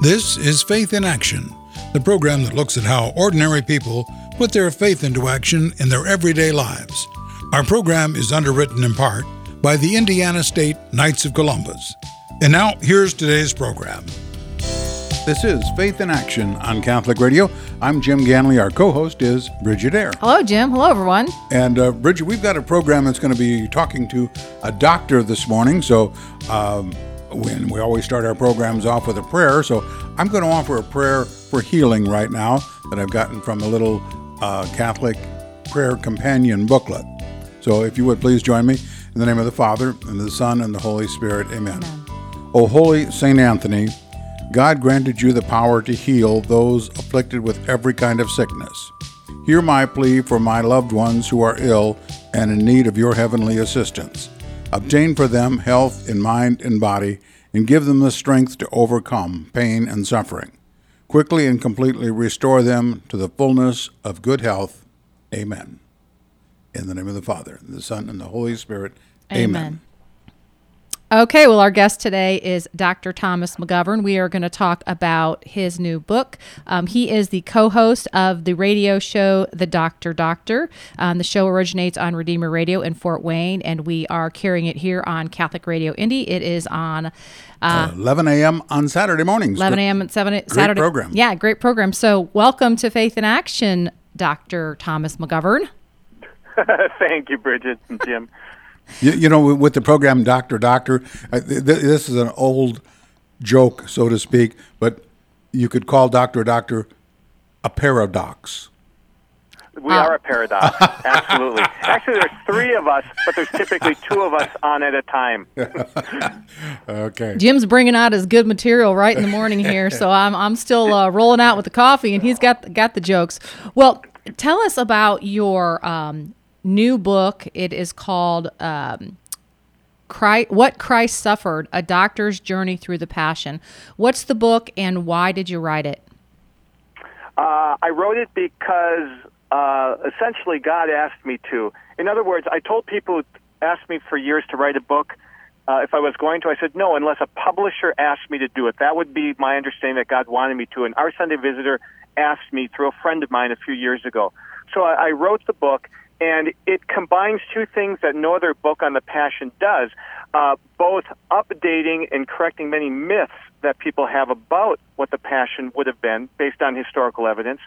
This is Faith in Action, the program that looks at how ordinary people put their faith into action in their everyday lives. Our program is underwritten in part by the Indiana State Knights of Columbus. And now, here's today's program. This is Faith in Action on Catholic Radio. I'm Jim Ganley. Our co host is Brigid Eyre. Hello, Jim. Hello, everyone. And uh, Brigid, we've got a program that's going to be talking to a doctor this morning. So, um, when we always start our programs off with a prayer. So I'm going to offer a prayer for healing right now that I've gotten from a little uh, Catholic prayer companion booklet. So if you would please join me in the name of the Father, and the Son, and the Holy Spirit. Amen. Amen. O holy St. Anthony, God granted you the power to heal those afflicted with every kind of sickness. Hear my plea for my loved ones who are ill and in need of your heavenly assistance. Obtain for them health in mind and body, and give them the strength to overcome pain and suffering. Quickly and completely restore them to the fullness of good health. Amen. In the name of the Father, and the Son, and the Holy Spirit. Amen. Amen. Okay, well, our guest today is Dr. Thomas McGovern. We are going to talk about his new book. Um, he is the co host of the radio show, The Doctor Doctor. Um, the show originates on Redeemer Radio in Fort Wayne, and we are carrying it here on Catholic Radio Indy. It is on uh, uh, 11 a.m. on Saturday mornings. 11 a.m. at 7 great Saturday. program. Yeah, great program. So, welcome to Faith in Action, Dr. Thomas McGovern. Thank you, Brigid and Jim. You, you know, with the program Doctor Doctor, this is an old joke, so to speak, but you could call Doctor Doctor a paradox. We are a paradox, absolutely. Actually, there's three of us, but there's typically two of us on at a time. okay. Jim's bringing out his good material right in the morning here, so I'm I'm still uh, rolling out with the coffee, and he's got got the jokes. Well, tell us about your um, new book. It is called um, Christ, What Christ Suffered A Doctor's Journey Through the Passion. What's the book and why did you write it? Uh, I wrote it because uh, essentially God asked me to. In other words, I told people who asked me for years to write a book. Uh, if I was going to, I said no, unless a publisher asked me to do it. That would be my understanding that God wanted me to. And our Sunday visitor asked me through a friend of mine a few years ago. So I, I wrote the book, and it combines two things that no other book on the Passion does uh, both updating and correcting many myths that people have about what the Passion would have been based on historical evidence,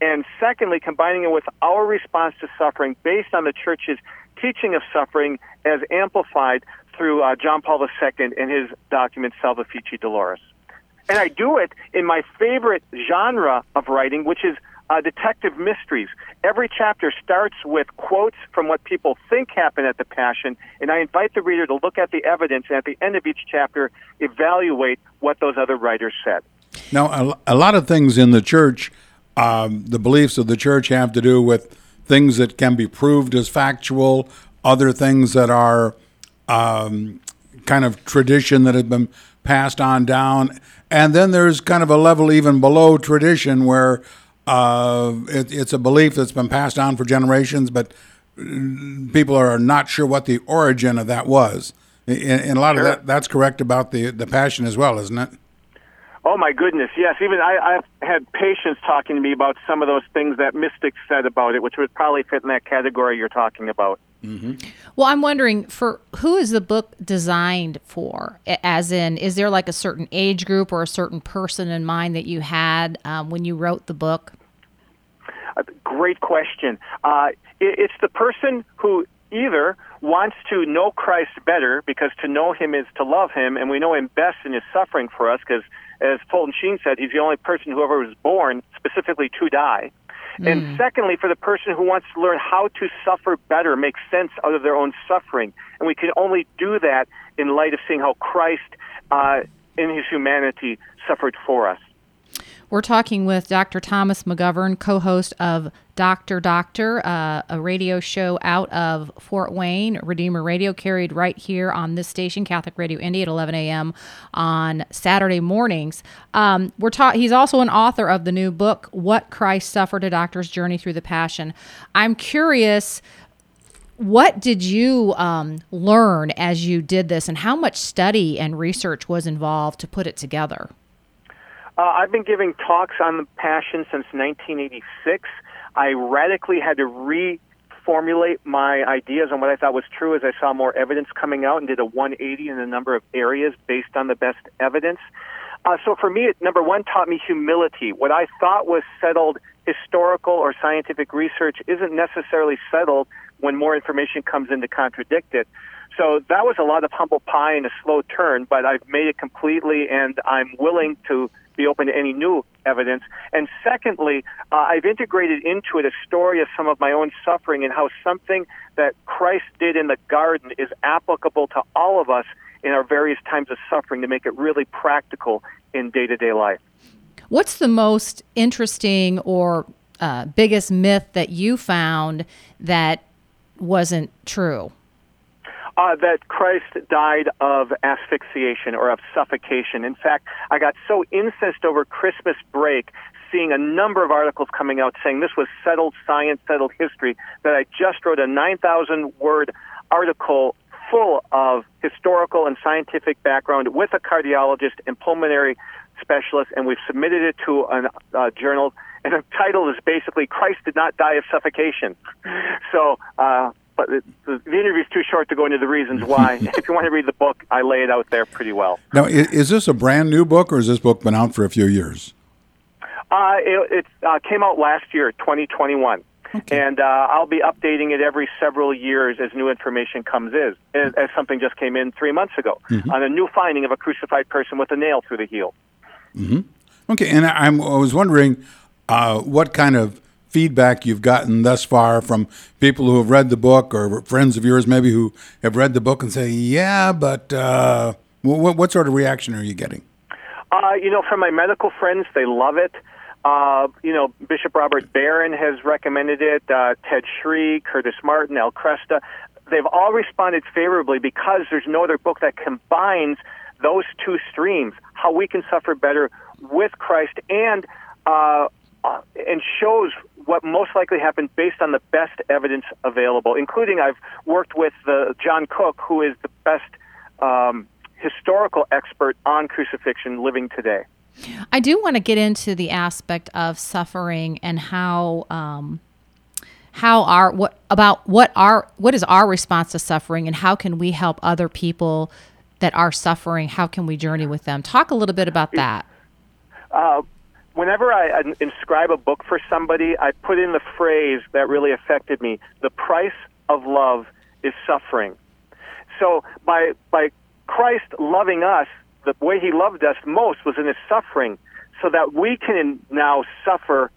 and secondly, combining it with our response to suffering based on the Church's teaching of suffering as amplified through uh, John Paul II in his document Salvifici Doloris. And I do it in my favorite genre of writing, which is uh, detective mysteries. Every chapter starts with quotes from what people think happened at the Passion, and I invite the reader to look at the evidence and at the end of each chapter evaluate what those other writers said. Now, a, lot of things in the church, um, the beliefs of the church have to do with things that can be proved as factual, other things that are um, kind of tradition that has been passed on down. And then there's kind of a level even below tradition where uh, it, it's a belief that's been passed on for generations, but people are not sure what the origin of that was. And, a lot sure. of that that's correct about the the passion as well, isn't it? Oh my goodness, yes. Even I, I've had patients talking to me about some of those things that mystics said about it, which would probably fit in that category you're talking about. Mm-hmm. Well, I'm wondering for who is the book designed for? As in, is there like a certain age group or a certain person in mind that you had um, when you wrote the book? Great question. Uh, it, it's the person who either wants to know Christ better because to know him is to love him, and we know him best in his suffering for us because, as Fulton Sheen said, he's the only person who ever was born specifically to die. Mm. And secondly, for the person who wants to learn how to suffer better, make sense out of their own suffering. And we can only do that in light of seeing how Christ, uh, in his humanity, suffered for us. We're talking with Dr. Thomas McGovern, co host of Doctor Doctor, uh, a radio show out of Fort Wayne, Redeemer Radio, carried right here on this station, Catholic Radio Indy, at 11 a.m. on Saturday mornings. Um, we're ta- he's also an author of the new book, What Christ Suffered A Doctor's Journey Through the Passion. I'm curious what did you um, learn as you did this, and how much study and research was involved to put it together? Uh, I've been giving talks on the Passion since 1986. I radically had to reformulate my ideas on what I thought was true as I saw more evidence coming out and did a 180 in a number of areas based on the best evidence. Uh, so for me, it number one taught me humility. What I thought was settled historical or scientific research isn't necessarily settled when more information comes in to contradict it. So that was a lot of humble pie and a slow turn, but I've made it completely, and I'm willing to be open to any new evidence. And secondly, uh, I've integrated into it a story of some of my own suffering and how something that Christ did in the garden is applicable to all of us in our various times of suffering to make it really practical in day to day life. What's the most interesting or uh, biggest myth that you found that wasn't true? Uh, that Christ died of asphyxiation or of suffocation. In fact, I got so incensed over Christmas break seeing a number of articles coming out saying this was settled science, settled history, that I just wrote a 9,000 word article full of historical and scientific background with a cardiologist and pulmonary specialist, and we've submitted it to a uh, journal. And the title is basically "Christ did not die of suffocation." So, uh, but the, the, the interview is too short to go into the reasons why. if you want to read the book, I lay it out there pretty well. Now, is, is this a brand new book, or has this book been out for a few years? Uh, it it uh, came out last year, 2021. Okay. And uh, I'll be updating it every several years as new information comes in, as, as something just came in three months ago mm-hmm. on a new finding of a crucified person with a nail through the heel. Mm-hmm. Okay, and I, I was wondering uh, what kind of feedback you've gotten thus far from people who have read the book or friends of yours maybe who have read the book and say, yeah, but uh, what, what, sort of reaction are you getting? Uh, you know, from my medical friends, they love it. Uh, you know, Bishop Robert Barron has recommended it, uh, Ted Sri, Curtis Martin, Al Kresta. They've all responded favorably because there's no other book that combines those two streams, how we can suffer better with Christ and uh, and shows what most likely happened based on the best evidence available, including I've worked with uh, John Cook, who is the best um, historical expert on crucifixion living today. I do want to get into the aspect of suffering and how um, how our what about what our what is our response to suffering and how can we help other people that are suffering? How can we journey with them? Talk a little bit about that. Uh, whenever I inscribe a book for somebody, I put in the phrase that really affected me: "The price of love is suffering." So by by Christ loving us the way he loved us most was in his suffering, so that we can now suffer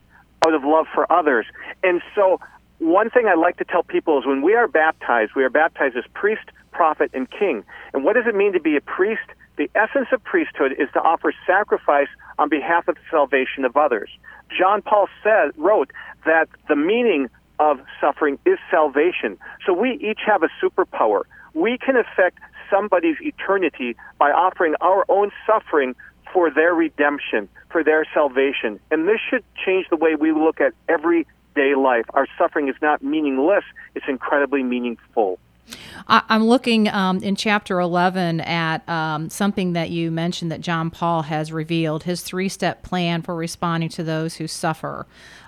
out of love for others. And so, one thing I like to tell people is when we are baptized, we are baptized as priest, prophet, and king. And what does it mean to be a priest? The essence of priesthood is to offer sacrifice on behalf of the salvation of others. John Paul said, wrote that the meaning of suffering is salvation. So we each have a superpower. We can affect somebody's eternity by offering our own suffering for their redemption, for their salvation. And this should change the way we look at everyday life. Our suffering is not meaningless, it's incredibly meaningful. I'm looking um, in chapter 11 at um, something that you mentioned that John Paul has revealed his three step plan for responding to those who suffer.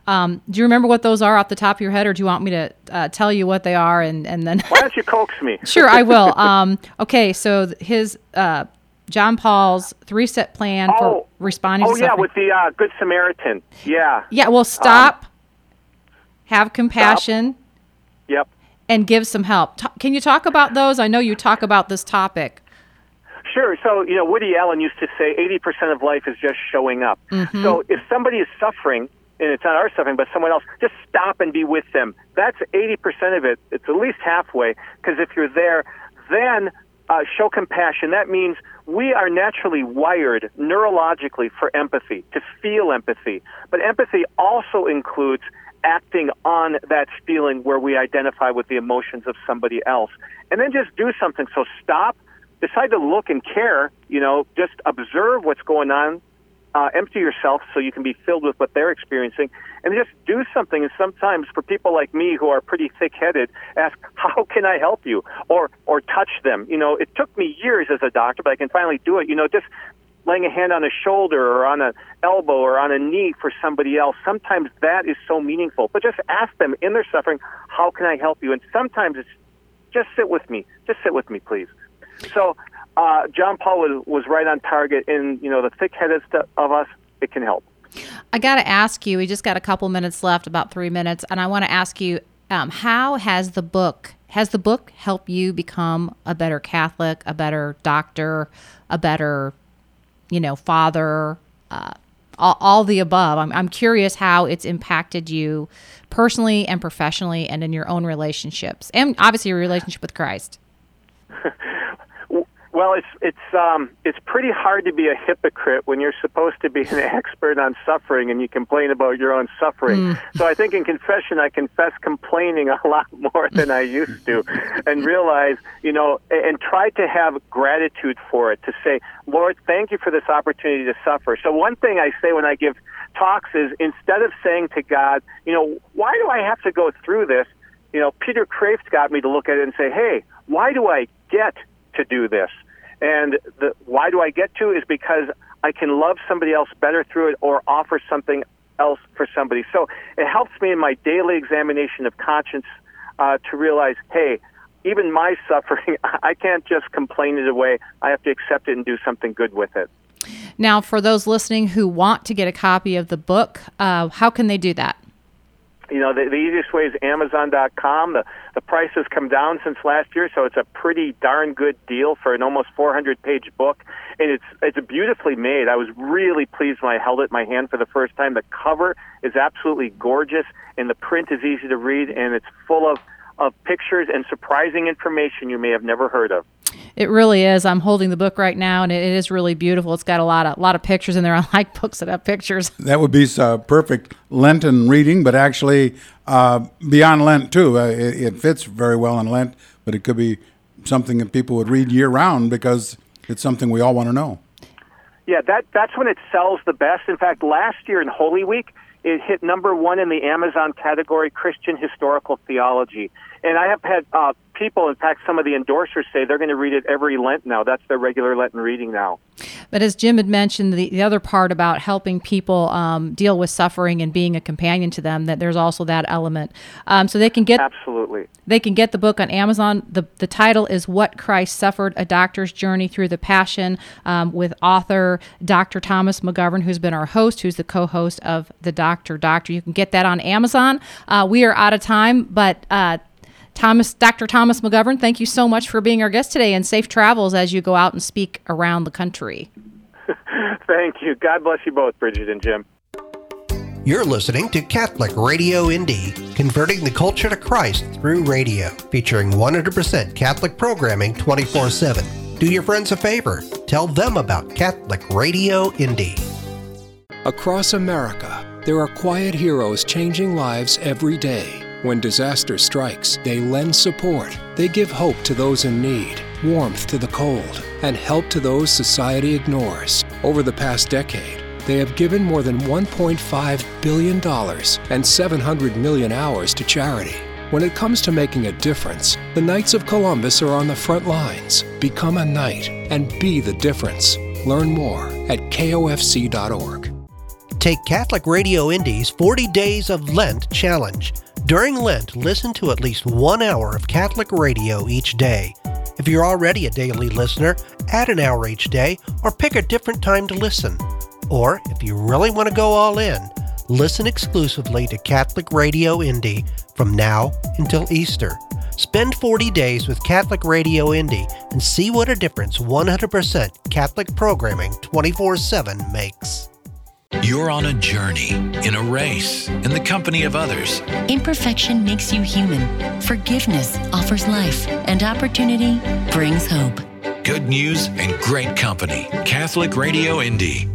Um, do you remember what those are off the top of your head, or do you want me to uh, tell you what they are and, and then? Why don't you coax me? sure, I will. Um, okay, so his. Uh, John Paul's three-step plan oh, for responding. To those Oh to yeah, with the uh, Good Samaritan. Yeah. Yeah. Well, stop. Um, have compassion. Stop. And give some help. T- can you talk about those? I know you talk about this topic. Sure. So, you know, Woody Allen used to say 80% of life is just showing up. Mm-hmm. So, if somebody is suffering, and it's not our suffering, but someone else, just stop and be with them. That's 80% of it. It's at least halfway, because if you're there, then uh, show compassion. That means we are naturally wired neurologically for empathy, to feel empathy. But empathy also includes acting on that feeling where we identify with the emotions of somebody else. And then just do something. So stop, decide to look and care, you know, just observe what's going on, uh, empty yourself so you can be filled with what they're experiencing, and just do something. And sometimes for people like me who are pretty thick-headed, ask, "How can I help you?" or or touch them. You know, it took me years as a doctor, but I can finally do it. You know, just laying a hand on a shoulder or on an elbow or on a knee for somebody else, sometimes that is so meaningful. But just ask them in their suffering, how can I help you? And sometimes it's just sit with me. Just sit with me, please. So uh, John Paul was, was right on target. In you know the thick-headed stuff of us, it can help. I got to ask you. We just got a couple minutes left, about three minutes, and I want to ask you, um, how has the book has the book helped you become a better Catholic, a better doctor, a better, you know, father, uh, all, all, the above? I'm, I'm curious how it's impacted you personally and professionally and in your own relationships, and obviously your relationship with Christ. Well, it's it's um, it's pretty hard to be a hypocrite when you're supposed to be an expert on suffering and you complain about your own suffering. Mm. So I think in confession I confess complaining a lot more than I used to, and realize you know and try to have gratitude for it. To say, Lord, thank you for this opportunity to suffer. So one thing I say when I give talks is instead of saying to God, you know, why do I have to go through this? You know, Peter Kreeft got me to look at it and say, hey, why do I get to do this. And the why do I get to is because I can love somebody else better through it or offer something else for somebody. So it helps me in my daily examination of conscience uh, to realize, hey, even my suffering, I can't just complain it away. I have to accept it and do something good with it. Now, for those listening who want to get a copy of the book, uh, how can they do that? You know, the, the easiest way is Amazon.com. The, the price has come down since last year, so it's a pretty darn good deal for an almost 400 page book. And it's, it's beautifully made. I was really pleased when I held it in my hand for the first time. The cover is absolutely gorgeous, and the print is easy to read, and it's full of, of pictures and surprising information you may have never heard of. It really is. I'm holding the book right now, and it is really beautiful. It's got a lot of lot of pictures in there. I like books that have pictures. That would be uh, perfect Lenten reading, but actually uh, beyond Lent too. Uh, it, it, fits very well in Lent, but it could be something that people would read year round because it's something we all want to know. Yeah, that that's when it sells the best. In fact, last year in Holy Week, it hit number one in the Amazon category, Christian historical theology. And I have had uh, people, in fact, some of the endorsers say they're going to read it every Lent now. That's their regular Lenten reading now. But as Jim had mentioned, the, the other part about helping people um, deal with suffering and being a companion to them, that there's also that element. Um, so they can get absolutely they can get the book on Amazon. the The title is "What Christ Suffered: A Doctor's Journey Through the Passion," um, with author Dr. Thomas McGovern, who's been our host, who's the co-host of the Doctor Doctor. You can get that on Amazon. Uh, we are out of time, but. Uh, Thomas, Dr. Thomas McGovern, thank you so much for being our guest today and safe travels as you go out and speak around the country. thank you. God bless you both, Brigid and Jim. You're listening to Catholic Radio Indy, converting the culture to Christ through radio, featuring 100% Catholic programming 24 7. Do your friends a favor. Tell them about Catholic Radio Indy. Across America, there are quiet heroes changing lives every day. When disaster strikes, they lend support. They give hope to those in need, warmth to the cold, and help to those society ignores. Over the past decade, they have given more than $1.5 billion and 700 million hours to charity. When it comes to making a difference, the Knights of Columbus are on the front lines. Become a knight and be the difference. Learn more at kofc.org. Take Catholic Radio Indy's 40 Days of Lent Challenge. During Lent, listen to at least one hour of Catholic radio each day. If you're already a daily listener, add an hour each day or pick a different time to listen. Or, if you really want to go all in, listen exclusively to Catholic Radio Indy from now until Easter. Spend 40 days with Catholic Radio Indy and see what a difference 100% Catholic programming 24 7 makes. You're on a journey, in a race, in the company of others. Imperfection makes you human. Forgiveness offers life, and opportunity brings hope. Good news and great company. Catholic Radio Indy.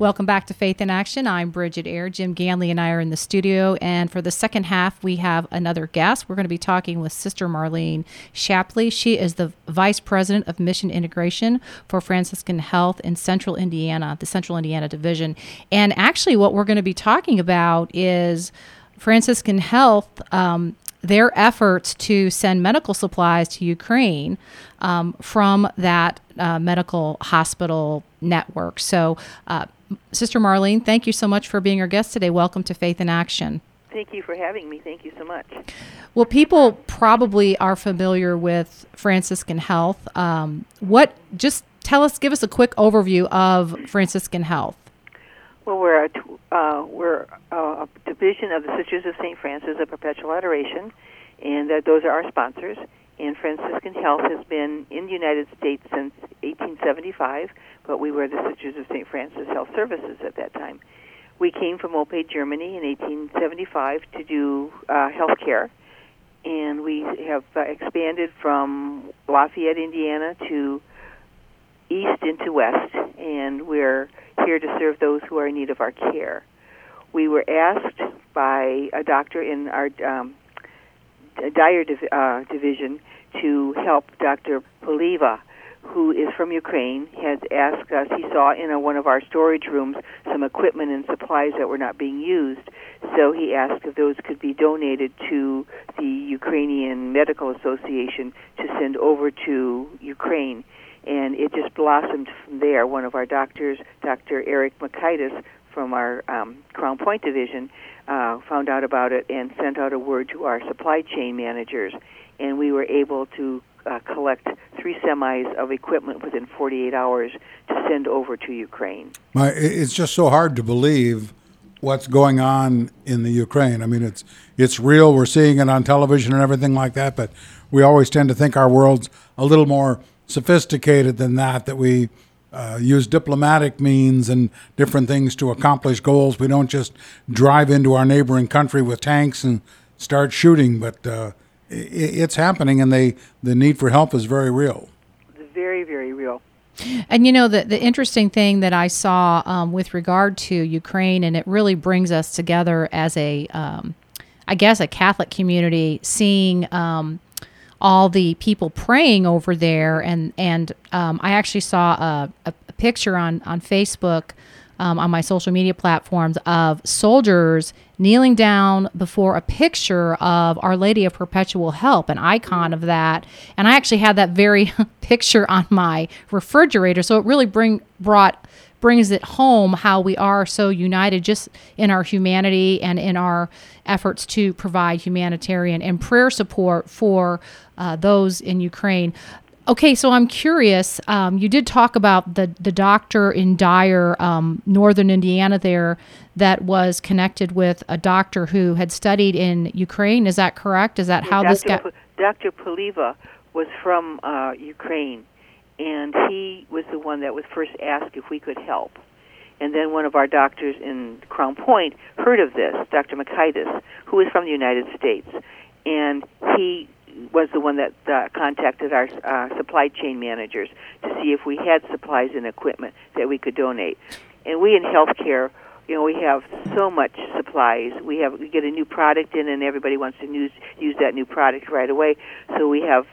Welcome back to Faith in Action. I'm Brigid Eyre. Jim Ganley and I are in the studio. And for the second half, we have another guest. We're going to be talking with Sister Marlene Shapley. She is the Vice President of Mission Integration for Franciscan Health in Central Indiana, the Central Indiana Division. And actually, what we're going to be talking about is Franciscan Health. Um, their efforts to send medical supplies to Ukraine um, from that uh, medical hospital network. So, uh, Sister Marlene, thank you so much for being our guest today. Welcome to Faith in Action. Thank you for having me. Thank you so much. Well, people probably are familiar with Franciscan Health. Um, what? Just tell us, give us a quick overview of Franciscan Health. Well, we're a, uh, we're a division of the Sisters of St. Francis of Perpetual Adoration, and uh, those are our sponsors. And Franciscan Health has been in the United States since 1875, but we were the Sisters of St. Francis Health Services at that time. We came from Olpe, Germany in 1875 to do uh, health care, and we have uh, expanded from Lafayette, Indiana to east into west, and we're here to serve those who are in need of our care. We were asked by a doctor in our um, Dyer div- uh, division to help Dr. Poliva, who is from Ukraine, has asked us. He saw in a, one of our storage rooms some equipment and supplies that were not being used, so he asked if those could be donated to the Ukrainian Medical Association to send over to Ukraine and it just blossomed from there. One of our doctors, Dr. Eric Makaitis from our um, Crown Point division, uh, found out about it and sent out a word to our supply chain managers, and we were able to uh, collect three semis of equipment within 48 hours to send over to Ukraine. My, it's just so hard to believe what's going on in the Ukraine. I mean, it's it's real. We're seeing it on television and everything like that, but we always tend to think our world's a little more sophisticated than that, that we uh, use diplomatic means and different things to accomplish goals. We don't just drive into our neighboring country with tanks and start shooting, but uh, it, it's happening, and they the need for help is very real. Very, very real. And you know the the interesting thing that I saw um, with regard to Ukraine, and it really brings us together as a, um, I guess, a Catholic community, seeing. Um, all the people praying over there. And and um, I actually saw a, a, picture on on Facebook. Um, on my social media platforms of soldiers kneeling down before a picture of Our Lady of Perpetual Help, an icon of that. And I actually had that very picture on my refrigerator. So it really bring brought brings it home how we are so united just in our humanity and in our efforts to provide humanitarian and prayer support for uh, those in Ukraine. Okay, so I'm curious. Um, you did talk about the the doctor in Dyer, um, northern Indiana, there that was connected with a doctor who had studied in Ukraine. Is that correct? Is that how Dr. this got? Dr. Poliva was from uh, Ukraine, and he was the one that was first asked if we could help. And then one of our doctors in Crown Point heard of this, Dr. Makaitis, who is from the United States, and he was the one that uh, contacted our uh, supply chain managers to see if we had supplies and equipment that we could donate. And we in healthcare, you know, we have so much supplies. We have we get a new product in, and everybody wants to use use that new product right away. So we have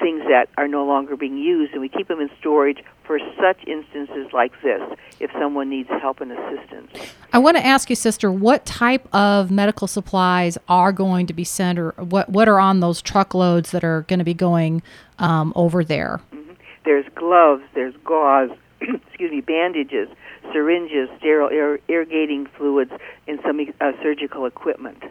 things that are no longer being used, and we keep them in storage for such instances like this if someone needs help and assistance. I want to ask you, Sister, what type of medical supplies are going to be sent, or what, what are on those truckloads that are going to be going um, over there? Mm-hmm. There's gloves, there's gauze, excuse me, bandages, syringes, sterile ir- irrigating fluids, and some uh, surgical equipment.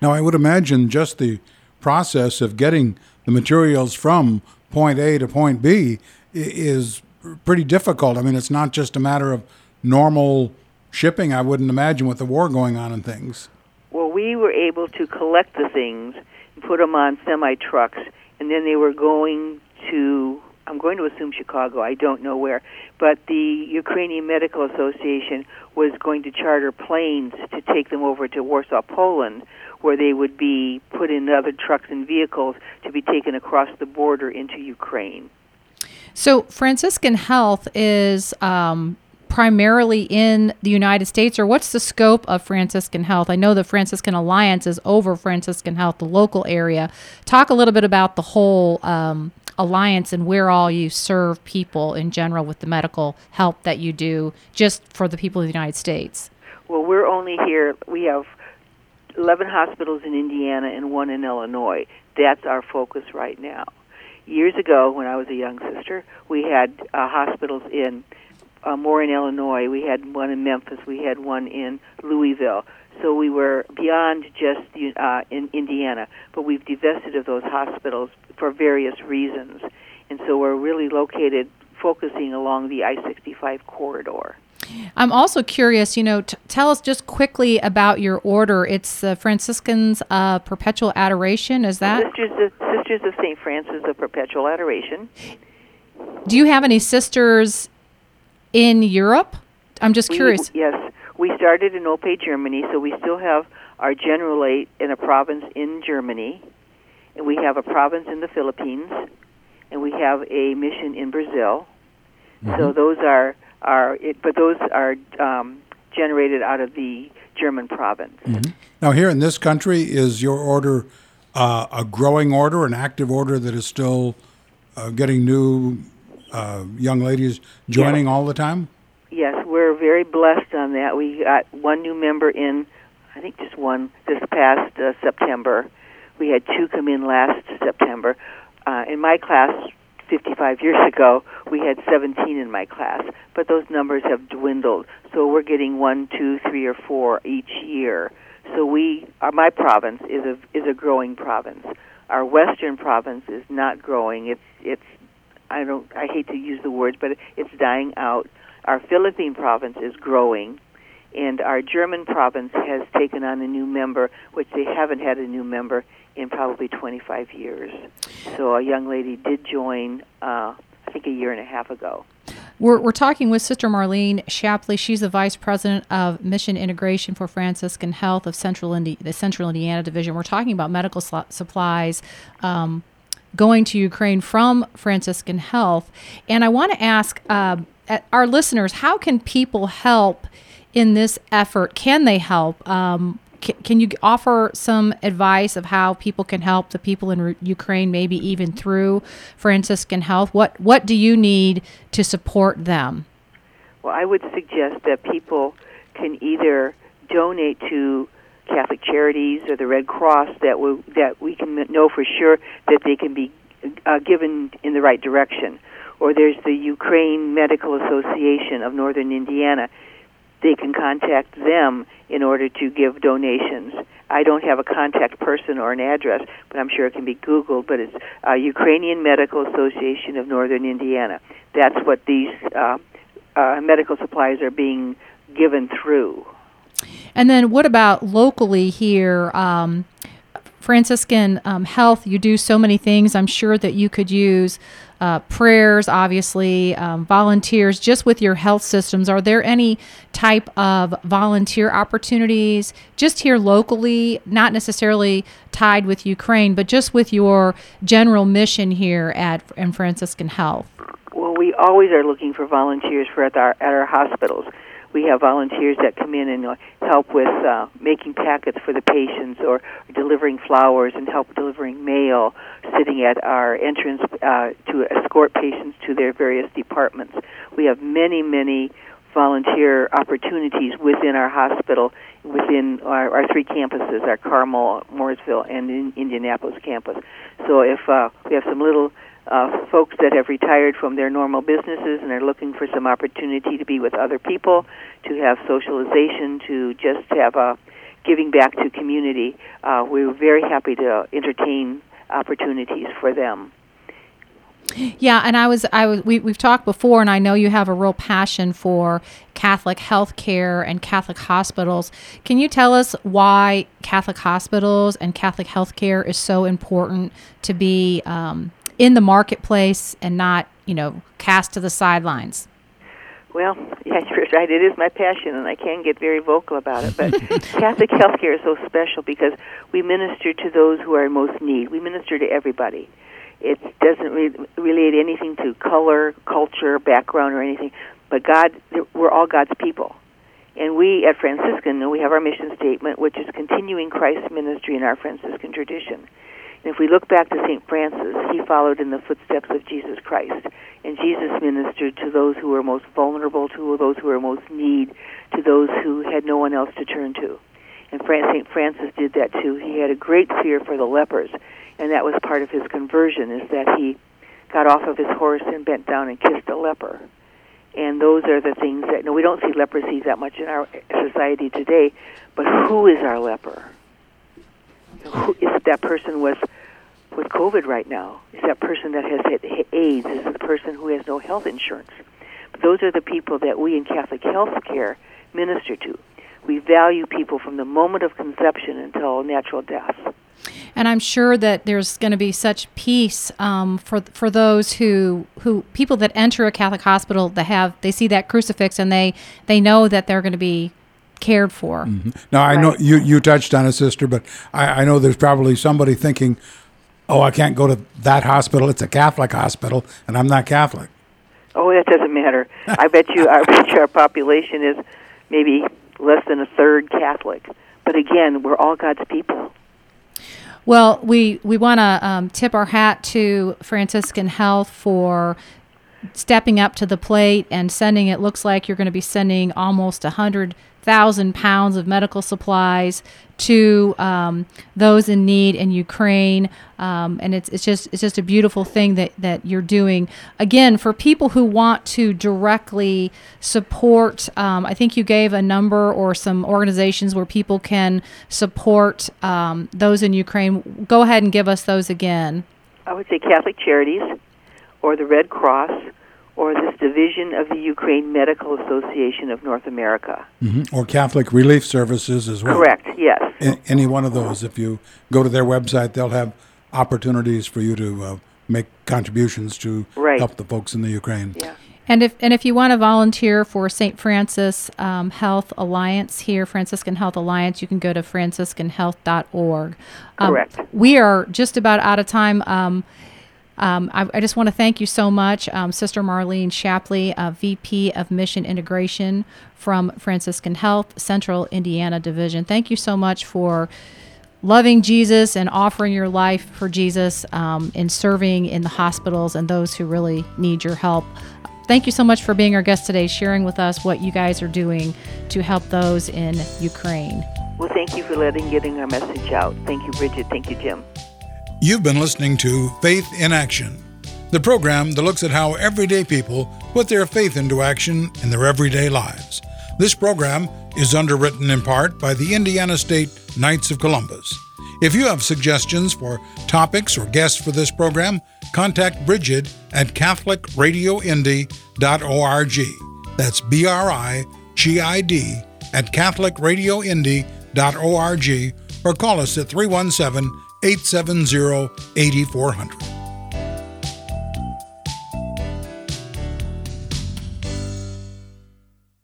Now, I would imagine just the process of getting the materials from point A to point B is pretty difficult. I mean, it's not just a matter of normal shipping, I wouldn't imagine, with the war going on and things. Well, we were able to collect the things and put them on semi trucks, and then they were going to, I'm going to assume Chicago, I don't know where, but the Ukrainian Medical Association was going to charter planes to take them over to Warsaw, Poland, where they would be put in other trucks and vehicles to be taken across the border into Ukraine. So, Franciscan Health is um, primarily in the United States, or what's the scope of Franciscan Health? I know the Franciscan Alliance is over Franciscan Health, the local area. Talk a little bit about the whole um, alliance and where all you serve people in general with the medical help that you do, just for the people of the United States. Well, we're only here. We have 11 hospitals in Indiana and one in Illinois. That's our focus right now. Years ago, when I was a young sister, we had uh, hospitals in uh, more in Illinois. We had one in Memphis. We had one in Louisville. So we were beyond just uh, in Indiana, but we've divested of those hospitals for various reasons, and so we're really located focusing along the I-65 corridor. I'm also curious, you know, t- tell us just quickly about your order. It's the Franciscans uh, Perpetual Adoration, is that? Sisters of, Sisters of St. Francis of Perpetual Adoration. Do you have any sisters in Europe? I'm just curious. We, yes, we started in Olpe, Germany, so we still have our generalate in a province in Germany, and we have a province in the Philippines, and we have a mission in Brazil. Mm-hmm. So those are are it, but those are um, generated out of the German province. Mm-hmm. Now, here in this country, is your order uh, a growing order, an active order that is still uh, getting new uh, young ladies joining yes. all the time? Yes, we're very blessed on that. We got one new member in, I think just one this past uh, September. We had two come in last September. Uh, in my class, 55 years ago, we had 17 in my class, but those numbers have dwindled. So we're getting one, two, three, or four each year. So we, our, my province is a is a growing province. Our western province is not growing. It's it's I don't I hate to use the words, but it's dying out. Our Philippine province is growing, and our German province has taken on a new member, which they haven't had a new member in probably 25 years. So a young lady did join, uh, I think, a year and a half ago. We're, we're talking with Sister Marlene Shapley. She's the Vice President of Mission Integration for Franciscan Health of Central Indi- the Central Indiana Division. We're talking about medical sl- supplies um, going to Ukraine from Franciscan Health. And I want to ask uh, our listeners how can people help in this effort? Can they help? Um, can, you offer some advice of how people can help the people in R- Ukraine, maybe even through Franciscan Health? What what do you need to support them? Well, I would suggest that people can either donate to Catholic Charities or the Red Cross that we, that we can know for sure that they can be uh, given in the right direction. Or there's the Ukraine Medical Association of Northern Indiana they can contact them in order to give donations. I don't have a contact person or an address, but I'm sure it can be Googled. But it's uh, Ukrainian Medical Association of Northern Indiana. That's what these uh, uh, medical supplies are being given through. And then, what about locally here? Um, Franciscan um, Health, you do so many things. I'm sure that you could use uh, prayers, obviously, um, volunteers, just with your health systems. Are there any type of volunteer opportunities just here locally, not necessarily tied with Ukraine, but just with your general mission here at in Franciscan Health? Well, we always are looking for volunteers for at our at our hospitals we have volunteers that come in and uh, help with uh, making packets for the patients or delivering flowers and help delivering mail, sitting at our entrance uh, to escort patients to their various departments. We have many, many volunteer opportunities within our hospital, within our, our three campuses, our Carmel, Mooresville, and in Indianapolis campus. So if uh, we have some little uh, folks that have retired from their normal businesses and are looking for some opportunity to be with other people, to have socialization, to just have a giving back to community. Uh, we're very happy to entertain opportunities for them. Yeah, and I was I was we we've talked before, and I know you have a real passion for Catholic health care and Catholic hospitals. Can you tell us why Catholic hospitals and Catholic health care is so important to be um, in the marketplace and not, you know, cast to the sidelines? Well, yeah, you're right. It is my passion, and I can get very vocal about it. But Catholic healthcare is so special because we minister to those who are in most need. We minister to everybody. It doesn't re- relate anything to color, culture, background, or anything. But God, we're all God's people. And we at Franciscan, we have our mission statement, which is continuing Christ's ministry in our Franciscan tradition. And if we look back to St. Francis, he followed in the footsteps of Jesus Christ. And Jesus ministered to those who were most vulnerable, to those who were most need, to those who had no one else to turn to. And St. Francis did that too. He had a great fear for the lepers, and that was part of his conversion, is that he got off of his horse and bent down and kissed a leper. And those are the things that, no, we don't see leprosy that much in our society today, but who is our leper? Who is that person with, with COVID right now? Is that person that has had AIDS? Is it the person who has no health insurance? But those are the people that we in Catholic health care minister to. We value people from the moment of conception until natural death. And I'm sure that there's going to be such peace um, for for those who who people that enter a Catholic hospital that have they see that crucifix and they they know that they're going to be cared for. Mm-hmm. Now I know you you touched on it, sister, but I, I know there's probably somebody thinking, "Oh, I can't go to that hospital. It's a Catholic hospital, and I'm not Catholic." Oh, that doesn't matter. I bet you, I bet you, our population is maybe less than a third Catholic. But again, we're all God's people. Well, we we want to um, tip our hat to Franciscan Health for stepping up to the plate and sending. It looks like you're going to be sending almost a hundred thousand pounds of medical supplies to um, those in need in Ukraine, um, and it's it's just it's just a beautiful thing that that you're doing. Again, for people who want to directly support, um, I think you gave a number or some organizations where people can support um, those in Ukraine. Go ahead and give us those again. I would say Catholic Charities, or the Red Cross or this division of the Ukraine Medical Association of North America. Mm-hmm. Or Catholic Relief Services as well. Correct, yes. A- any one of those. If you go to their website, they'll have opportunities for you to uh, make contributions to right. help the folks in the Ukraine. Yeah. And if and if you want to volunteer for St. Francis um, Health Alliance here, Franciscan Health Alliance, you can go to franciscanhealth.org. Um, Correct. We are just about out of time. Um, um, I, I, just want to thank you so much, um, Sister Marlene Shapley, uh, VP of Mission Integration from Franciscan Health Central Indiana Division. Thank you so much for loving Jesus and offering your life for Jesus um, and serving in the hospitals and those who really need your help. Thank you so much for being our guest today, sharing with us what you guys are doing to help those in Ukraine. Well, thank you for letting getting our message out. Thank you, Brigid. Thank you, Jim. You've been listening to Faith in Action, the program that looks at how everyday people put their faith into action in their everyday lives. This program is underwritten in part by the Indiana State Knights of Columbus. If you have suggestions for topics or guests for this program, contact Brigid at CatholicRadioIndy.org. That's B R I G I D at CatholicRadioIndy.org or call us at 317 870 8400.